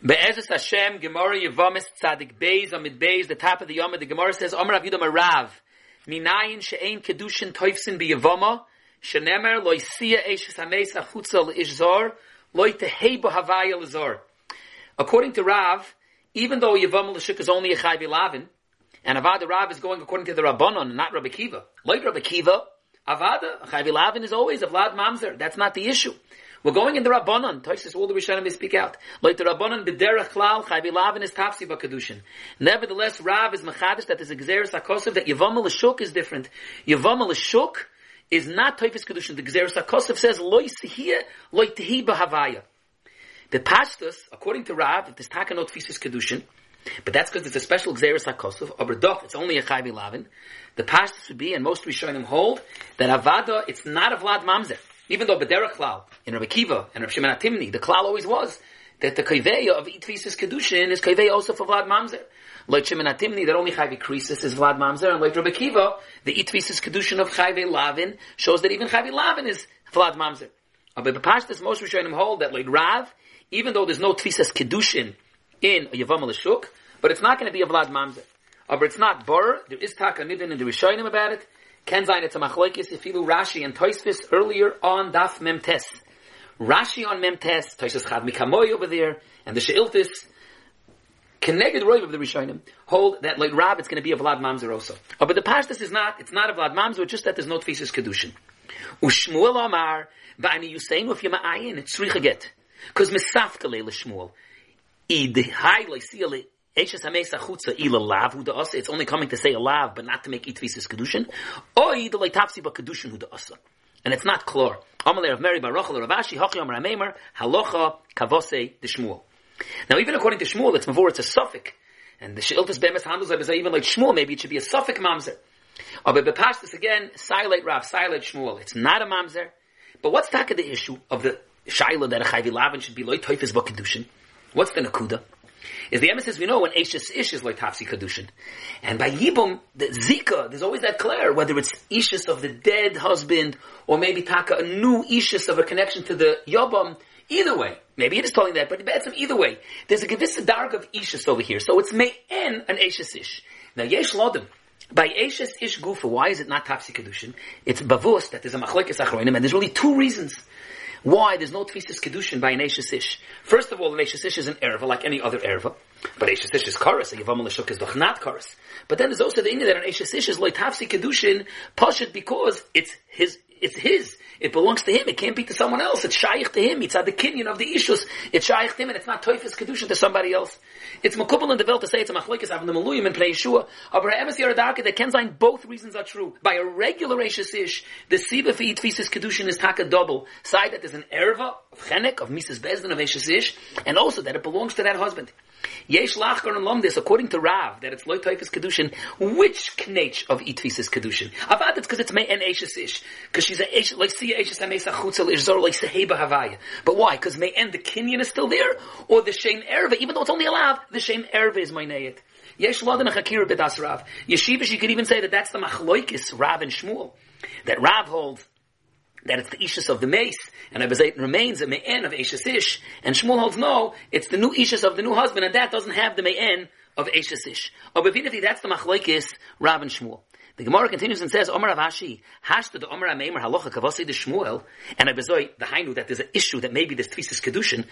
Be'ezus Hashem, Gemara Yevamis Tzadik Beis, Amid Beis, the top of the Yom, the Gemara says, Omer Rav Yudam Rav, Minayin she'ein kedushin toifsin biyavama, shenemer loy siya eshes hameis achutza le'ish zor, loy tehei bo havaya l'zor. According to Rav, even though Yavama l'shuk is only a chayv lavin, and Avada Rav is going according to the Rabbanon, not Rabbi Kiva. Like Rabbi Kiva, Avada, chayv lavin is always a Vlad Mamzer. That's not the issue. We're going in the Rabbanon. Toisus, all the Rishonim they speak out. Like the Rabbanon, b'derech klal, chayvi lavin is tafsi b'kedushin. Nevertheless, Rav is mechadish that a gzeres hakosov that Yavam l'shuk is different. Yavam l'shuk is not Toifis kedushin. The gzeres hakosov says loy sihiyah, loy tehi b'havaya. The pashtus, according to Rav, if there's takanot tfisis kedushin, but that's because it's a special gzeres hakosov. Or doch, it's only a chayvi lavin. The pashtus would be, and most Rishonim hold, that avada, it's not a vlad mamzer. Even though Bederach Klal, in Rabbi Kiva, and Rabbi Shimon Atimni, the Klal always was, that the Kaiveya of Itvisis Kedushin is Kaiveya also for Vlad Mamzer. Like Shimon Atimni, that only Chayve Krisis is Vlad Mamzer, and like Rabbi Kiva, the Itvisis Kedushin of Chayve Lavin shows that even Chayve Lavin is Vlad Mamzer. But the Pashtas, most Rishonim hold that like Rav, even though there's no Tvisas Kedushin in Yavam Lashuk, but it's not going to be a Vlad Mamzer. But it's not Bor, there is Taka Nidin in the Rishonim about it, Ken zayin it's a machlokes ifilu Rashi and Toisvis earlier on Daf Memtes. Rashi on Memtes, Toisvis Chad Mikamoy over there, and the Sheiltis, connected Roiv of the Rishonim, hold that like Rab it's going to be a Vlad Mamzer also. Oh, but the Pashtas is not, it's not a Vlad Mamzer, it's just that there's no Tfisis Kedushin. Ushmuel Amar, V'ani Yusein Uf Yama'ayin, it's Tzricha. Because Misafkale L'Shmuel. Id Hai Le'Siyale it's only coming to say a lav, but not to make itvisis kedushin. Oi the leitapsi ba kedushin hu asa, and it's not Deshmuel. Now, even according to Shmuel, it's before it's a suffix, and the Shiltas Bemes handles it even like Shmuel. Maybe it should be a suffix mamzer. Oh, but this again, silent Rav, silent Shmuel. It's not a mamzer. But what's the issue of the shaila that a chayvi lavin should be loy toifis kedushin? What's the nakuda? Is the emissaries we know when Ashes Ish is like Tafsi Kadushin. And by Yibum, the Zika, there's always that clear, whether it's Ishis of the dead husband, or maybe Taka, a new Ishis of a connection to the Yobam, either way. Maybe it is telling that, but some either way. There's a Gevissa dark of Ishis over here. So it's Me'en an Ashes Ish. Now Yesh Lodim, by Ashes Ish Gufa, why is it not Tafsi Kedushin? It's Bavus, that there's a Machlekes Achroinim, and there's really two reasons. Why? There's no tfisis kedushin by an Eishes Ish. First of all, an Eishes Ish is an erva, like any other erva. But Eishes Ish is karas, a Yavam Lashuk is not karas. But then there's also the India that an Eishes Ish is like tafsi kedushin, pashit because it's his, it's his. It belongs to him. It can't be to someone else. It's shaykh to him. It's at the kinyan of the ishus. It's shaykh to him, and it's not toifus kedushin to somebody else. It's makubal in the belt to say it's a machlekes avon the maluyim and pnei Yeshua. Aber emes yaradaka that can sign both reasons are true. By a regular Eishes Ish, the siba for tfisis kedushin is taka double. Side that there's an erva of chenek of Mrs. Bezdin of Eishes Ish, and also that it belongs to that husband. Yesh lachkar and lomdis, according to Rav, that it's loy toifus kedushin, which knech of itvis is kedushin? Avad, it's because it's me and Ish. Because she's a Eish, like see But why? Because me and the kinyan is still there? Or the shem erva, even though it's only a lav, the shem erva is my neyet. Yesh ladan chakir bedas Rav. Yeshivish, you could even say that that's the machloikis, Rav and Shmuel. That Rav holds that it's the Ishus of the mace, and Abazait remains a Me'en of Eishes Ish, and Shmuel holds no, it's the new Ishus of the new husband, and that doesn't have the Me'en of Eishes Ish. Or that's the Machlaikis, Rav and Shmuel. The Gemara continues and says, Omar Avashi, hashta the Omar Ameimer halacha kavasi de Shmuel, and Abazoi, the Hainu, that there's an issue that maybe there's Tfisis Kedushin,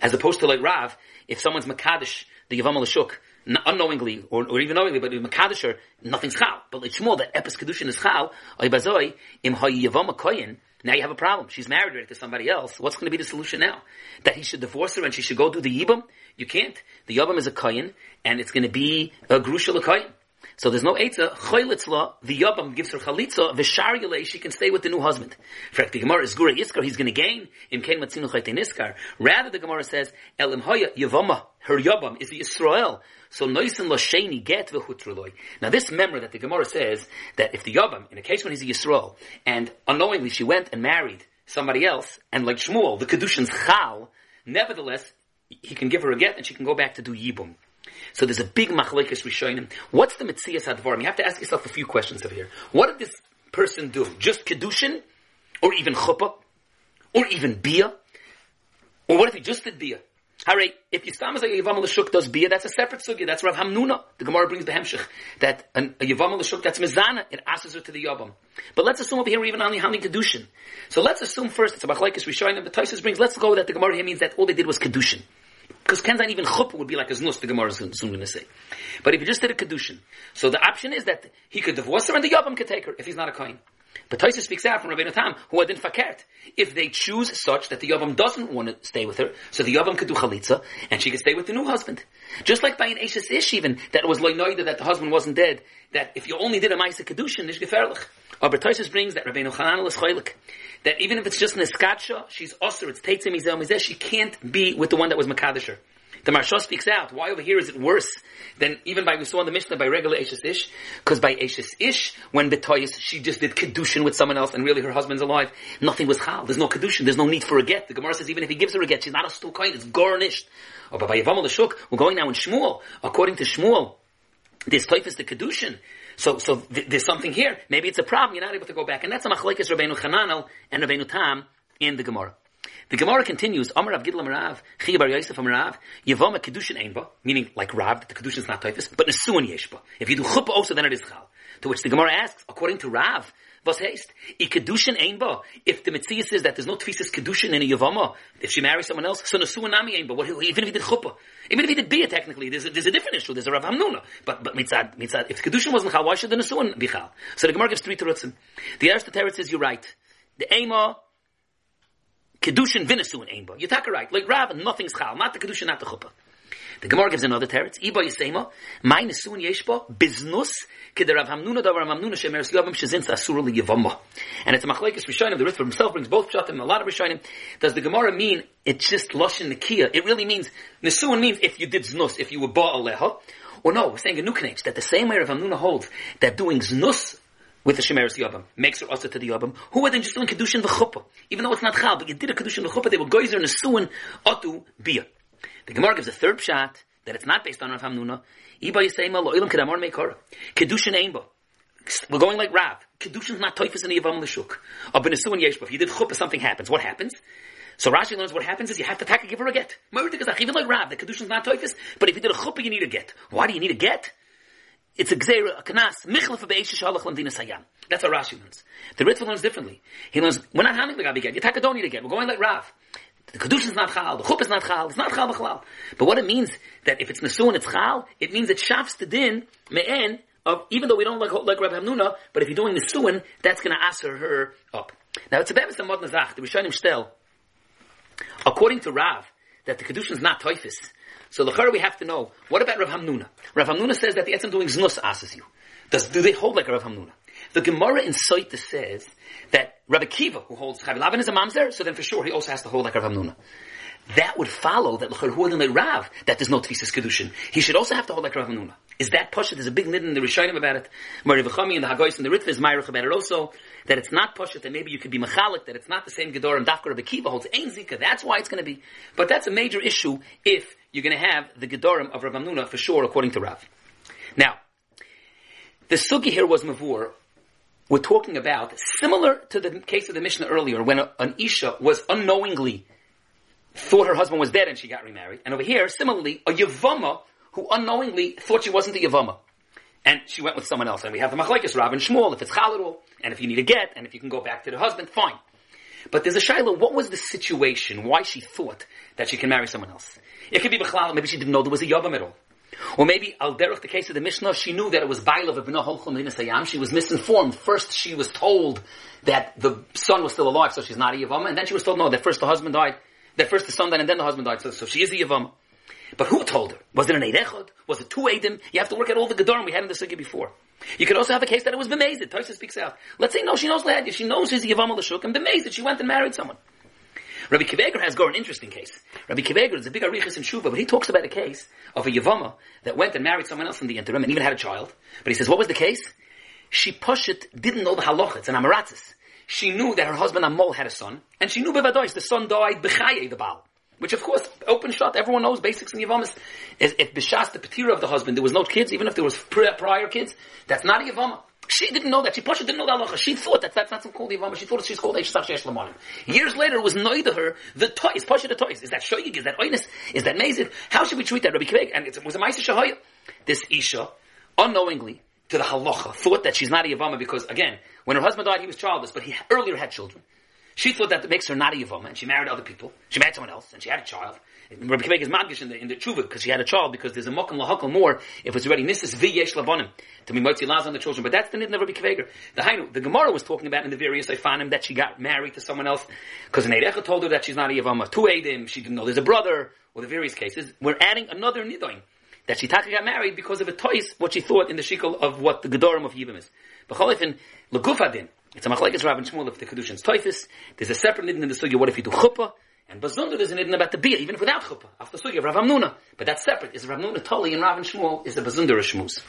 as opposed to like Rav, if someone's Makadish, the Yavam al unknowingly, or, or even knowingly, but with Makadisher, nothing's Chal. But like Shmuel, that Epis Kedushin is Chal, Abazoi, im ha Yavam Koyin, now you have a problem. She's married already to somebody else. What's going to be the solution now? That he should divorce her and she should go do the yibam? You can't. The yibam is a koyin, and it's going to be a grushal koyin. So there's no etza. Choylitzla, the yabam gives her chalitza, v'shariyale, she can stay with the new husband. In fact, the Gemara is gura iskar, he's to gain, im ken matzinu chayte. Rather, the Gemara says, elim hoya yavama, her yabam is the Israel. So noisen sheni get v'chutruloi. Now this memory that the Gemara says, that if the yabam, in a case when he's a Yisrael, and unknowingly she went and married somebody else, and like Shmuel, the Kedushin's chal, nevertheless, he can give her a get and she can go back to do yibum. So there's a big machlekes rishonim. What's the mitzias advarim? You have to ask yourself a few questions over here. What did this person do? Just kedushin, or even chuppah, or even bia, or what if he just did bia? Harry, if like a Yavam Lashuk does bia, that's a separate sugya. That's Rav Hamnuna. The Gemara brings the Hemshech. That an, a Yavam Lashuk that's Mizana, it asks her to the Yavam. But let's assume over here we're even only Hani Kedushin. So let's assume first, it's a Machlaikis Rishonim, but Taisus brings, let's go that the Gemara here means that all they did was Kedushin. Because Kenzan even chuppah would be like a znus, the Gemara is soon going to say. But if he just did a kedushin, so the option is that he could divorce her and the yavam could take her if he's not a kohen. But Taisa speaks out from Rabbeinu Tam, who had in fakert. If they choose such that the Yavam doesn't want to stay with her, so the Yavam could do chalitza, and she could stay with the new husband. Just like by an Ashes Ish even, that was loinoida that the husband wasn't dead, that if you only did a Maisa Kedushin, ish geferlich. Aber Taisa brings that Rabbeinu Chananel is choylik. That even if it's just an eskatsha, she's osir, it's teitzim mizel mizeh, she can't be with the one that was Makadisher. The Marsha speaks out. Why over here is it worse than even by we saw in the Mishnah by regular Ashes Ish? Because by Ashes Ish, when Betoyas, she just did Kedushin with someone else and really her husband's alive, nothing was Chal. There's no Kedushin. There's no need for a get. The Gemara says even if he gives her a get, she's not a still. It's garnished. Oh, but by Yavam Shuk, we're going now in Shmuel. According to Shmuel, this Toifis the Kedushin. So, so th- there's something here. Maybe it's a problem. You're not able to go back. And that's a machlekes Rabbeinu Chananel and Rabbeinu Tam in the Gemara. The Gemara continues, Amar Rav Gidlam Rav, Chiya Yosef Amar Rav, Kedushin Einba, meaning like Rav, that the Kedushin is not Taifis, but Nesuan Yeshba. If you do Chuppah also, then it is Chal. To which the Gemara asks, according to Rav, was haste? I Kedushin Einba, if the Mitzvah says that there's no Tfisis Kedushin in a Yavama, if she marries someone else, so Nesuan Nami Einba, what, even if he did Chuppah, even if he did Bia technically, there's a, there's a different issue, there's a Rav Hamnuna, but, but Mitzad, Mitzad, if Kedushin wasn't Chal, why should the Nesuan be Chal? So the Gemara gives three terutzim. The first teretz says, you're right. The Ema, Kedushin vinesu in Einba. You take right. Like Rav, nothing's chal. Not the Kedushin, not the chuppah. The Gemara gives another teretz. Iba yisema, my nesuin yeshba, biznus, keder Rav Hamnuna da Rav Hamnuna shemeres yavim shezins asura li. And it's a machlekes Rishonim, the Ritva himself brings both pshatim, a lot of Rishonim. Does the Gemara mean, it's just loshin nikia? It really means, nesuin means if you did znus, if you were ba'aleha. Or no, we're saying a nukanech, that the same way Rav Hamnuna holds, that doing znus with the Shemeres Yabam. Makes her also to the Yabam. Who were then just doing Kedushin v'chuppah? Even though it's not Chal, but you did a Kedushin v'chuppah, they were Goizer and Nesuin Otu Bia. The Gemara gives a third shot that it's not based on Rav Hamnuna. Iba. Kedushin Einba. We're going like Rav. Kedushin's not Toifus in the Yavam L'shuk. Benesuin Yeshba. If you did chuppah, something happens. What happens? So Rashi learns what happens is you have to take a give her a get. Even like Rav, the Kedushin's not Toifus, but if you did a chuppah, you need a get. Why do you need a get? It's a gzeira, a kanas, michlef be'eshish halach lamdina sayam. That's how Rashi learns. The Ritva learns differently. He learns, we're not handling the gabi get. You a don't need again. We're going like Rav. The kedusha is not chal. The chup is not chal. It's not chal b'chalal. But what it means that if it's nesu and it's chal, it means it shafts the din me'en of even though we don't like like Rabbi Hamnuna, but if you're doing nesuin, that's going to answer her up. Now it's a bemis a modern zach. The Rishonim stel. According to Rav, that the kedusha is not toifis. So the we have to know, what about Rav Hamnuna? Rav Hamnuna says that the etzem doing znus asks you. Does, do they hold like Rav Hamnuna? The Gemara in Soita says that Rabbi Kiva, who holds Chavi Lavan is a mamzer, so then for sure he also has to hold like Rav Hamnuna. That would follow that Rav that there's no tefisas kedushin. He should also have to hold like Rav Hamnuna. Is that pasha? There's a big nid in the Rishonim about it. Mari and the Hagoyis and the Ritva is Myrich about it also. That it's not pasha that maybe you could be machalik that it's not the same gedor and Dafka Rabbi Kiva holds ein zika. That's why it's going to be. But that's a major issue if you're going to have the gedorim of Rav Hamnuna for sure according to Rav. Now, the sugi here was mavur. We're talking about similar to the case of the Mishnah earlier when a, an isha was unknowingly thought her husband was dead and she got remarried. And over here, similarly, a Yavama who unknowingly thought she wasn't the Yavama. And she went with someone else. And we have the Machlaikis, Rav and Shmuel, if it's Chalidul, and if you need a get, and if you can go back to the husband, fine. But there's a Shiloh, what was the situation, why she thought that she can marry someone else? It could be Bechlal, maybe she didn't know there was a Yavam at all. Or maybe Al Derech, the case of the Mishnah, she knew that it was Bailav of Sayam. She was misinformed. First, she was told that the son was still alive, so she's not a Yavama. And then she was told, no, that first the husband died. That first the son died and then the husband died. So, so she is a Yavama. But who told her? Was it an Eidechod? Was it two Eidim? You have to work out all the Gedorim we had in the Sugi before. You could also have a case that it was Bemazed. Taisa speaks out. Let's say, no, she knows Lad. She knows she's a Yavam Lashuk and Bemazed. She went and married someone. Rabbi Kiveger has got an interesting case. Rabbi Kiveger is a big arichas in Shuva, but he talks about a case of a Yavama that went and married someone else in the interim and even had a child. But he says, what was the case? She Pushit didn't know the halachas it's an amaratzis. She knew that her husband Amol had a son, and she knew Bevadois, the son died Bechaye, the Baal. Which of course, open shot, everyone knows basics in Yavamas. If Bishas, the Petira of the husband, there was no kids, even if there was prior kids, that's not a Yavama. She didn't know that. She Pasha didn't know that halacha. She thought that that's not some called Yavama. She thought that she's called Eishsach Shesh Lamanim. Years later, it was noy to her, the toys, Pasha the toys. Is that shoyig? Is that oinus? Is that mazid? How should we treat that Rabbi Kveg? And it was a Maisa Shahaya. This Isha, unknowingly, to the halacha, thought that she's not a Yavama because, again, when her husband died, he was childless, but he earlier had children. She thought that makes her not a Yavama, and she married other people. She married someone else, and she had a child. Rabbi Kimek is madgish in the, in the tshuva, because she had a child, because there's a mokum lahakal more, if it's already nisas v'yesh labonim, to be motzi laz on the children. But that's the of Rabbi Kiveger. The Hainu, the Gemara was talking about in the various Ifanim that she got married to someone else, because Neirecha told her that she's not a Yavama. Two Edim, she didn't know there's a brother, or the various cases. We're adding another nidoin. That she taka got married because of a toys, what she thought in the shikol of what the Gedorim of Yibam is. But Cholifin, Legufadin, it's a machlekes and Shmuel of the Kedushin's Toifis. There's a separate nidin in the sugya. What if you do chuppah? And Bazunder there's a nidin about the beer, even without chuppah. After sugya of Rav Hamnuna. But that's separate. Is Rav Hamnuna Tali and Rav and Shmuel is the Bazunder of Shmuz.